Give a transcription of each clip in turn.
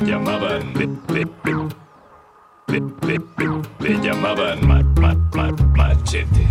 le llamaban. Le, le, le, llamaban ma, ma, ma, Machete.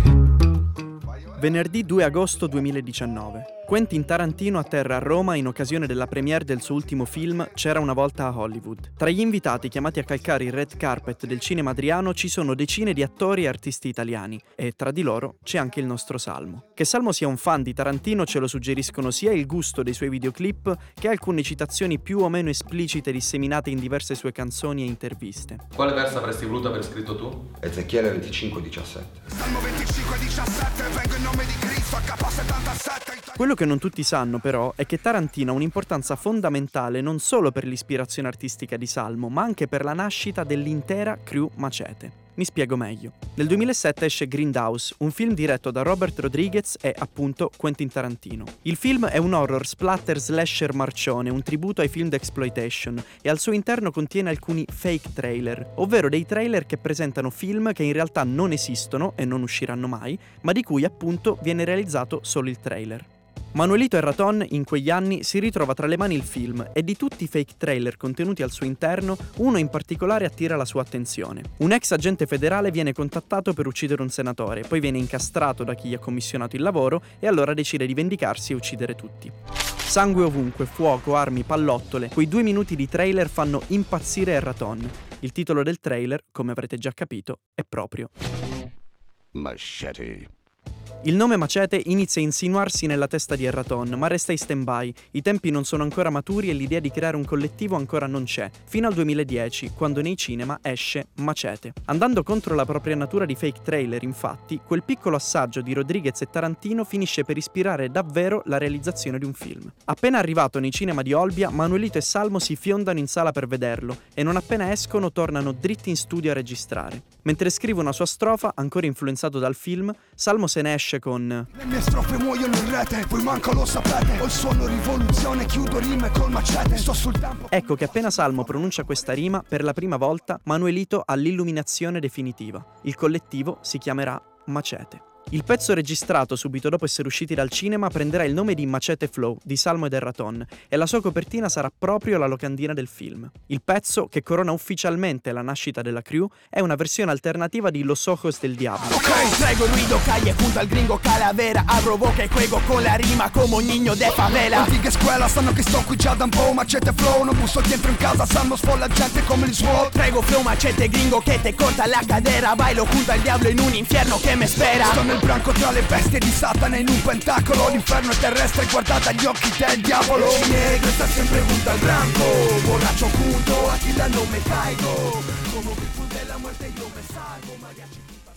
Venerdì 2 agosto 2019. Quentin Tarantino atterra a Roma in occasione della premiere del suo ultimo film C'era una volta a Hollywood. Tra gli invitati chiamati a calcare il red carpet del cinema adriano ci sono decine di attori e artisti italiani e tra di loro c'è anche il nostro Salmo. Che Salmo sia un fan di Tarantino ce lo suggeriscono sia il gusto dei suoi videoclip che alcune citazioni più o meno esplicite disseminate in diverse sue canzoni e interviste. Quale verso avresti voluto aver scritto tu? Ezechiele 25-17. Salmo 25-17, vengo in nome di Cristo, H77. Quello che non tutti sanno però è che Tarantino ha un'importanza fondamentale non solo per l'ispirazione artistica di Salmo, ma anche per la nascita dell'intera crew Macete. Mi spiego meglio. Nel 2007 esce Grindhouse, un film diretto da Robert Rodriguez e appunto Quentin Tarantino. Il film è un horror splatter slasher marcione, un tributo ai film d'exploitation e al suo interno contiene alcuni fake trailer, ovvero dei trailer che presentano film che in realtà non esistono e non usciranno mai, ma di cui appunto viene realizzato solo il trailer. Manuelito Erraton in quegli anni si ritrova tra le mani il film e di tutti i fake trailer contenuti al suo interno, uno in particolare attira la sua attenzione. Un ex agente federale viene contattato per uccidere un senatore, poi viene incastrato da chi gli ha commissionato il lavoro e allora decide di vendicarsi e uccidere tutti. Sangue ovunque, fuoco, armi, pallottole, quei due minuti di trailer fanno impazzire Erraton. Il titolo del trailer, come avrete già capito, è proprio Machete. Il nome Macete inizia a insinuarsi nella testa di Erraton, ma resta in stand-by. I tempi non sono ancora maturi e l'idea di creare un collettivo ancora non c'è, fino al 2010, quando nei cinema esce Macete. Andando contro la propria natura di fake trailer, infatti, quel piccolo assaggio di Rodriguez e Tarantino finisce per ispirare davvero la realizzazione di un film. Appena arrivato nei cinema di Olbia, Manuelito e Salmo si fiondano in sala per vederlo e non appena escono tornano dritti in studio a registrare. Mentre scrive una sua strofa, ancora influenzato dal film, Salmo se ne esce con Le mie strofe muoiono in rete, voi manco lo sapete. Ho il suono rivoluzione, chiudo rime col macete. Sto sul tempo. Ecco che appena Salmo pronuncia questa rima, per la prima volta Manuelito ha l'illuminazione definitiva. Il collettivo si chiamerà Macete. Il pezzo registrato subito dopo essere usciti dal cinema prenderà il nome di Macete Flow di Salmo ed Erraton e la sua copertina sarà proprio la locandina del film. Il pezzo, che corona ufficialmente la nascita della crew, è una versione alternativa di Los Ojos del Diablo. Ok, traigo ruido, calle, punta al gringo, calavera Abro boca e juego con la rima come un niño de favela Antiche scuola, sanno che sto qui già da un po' Macete flow, non busso dentro in casa Sanno sfolla gente come il suo Traigo flow machete gringo che te corta la cadera Bailo junto al diablo in un infierno che me espera Nel branco tra le bestie di Satana in un pentacolo. L'inferno è terrestre, guardate agli occhi del diavolo. Negro sta sempre junto al branco. Borracho junto a chi da nome caigo Como Bigfoot de la muerte yo me salvo Mariachi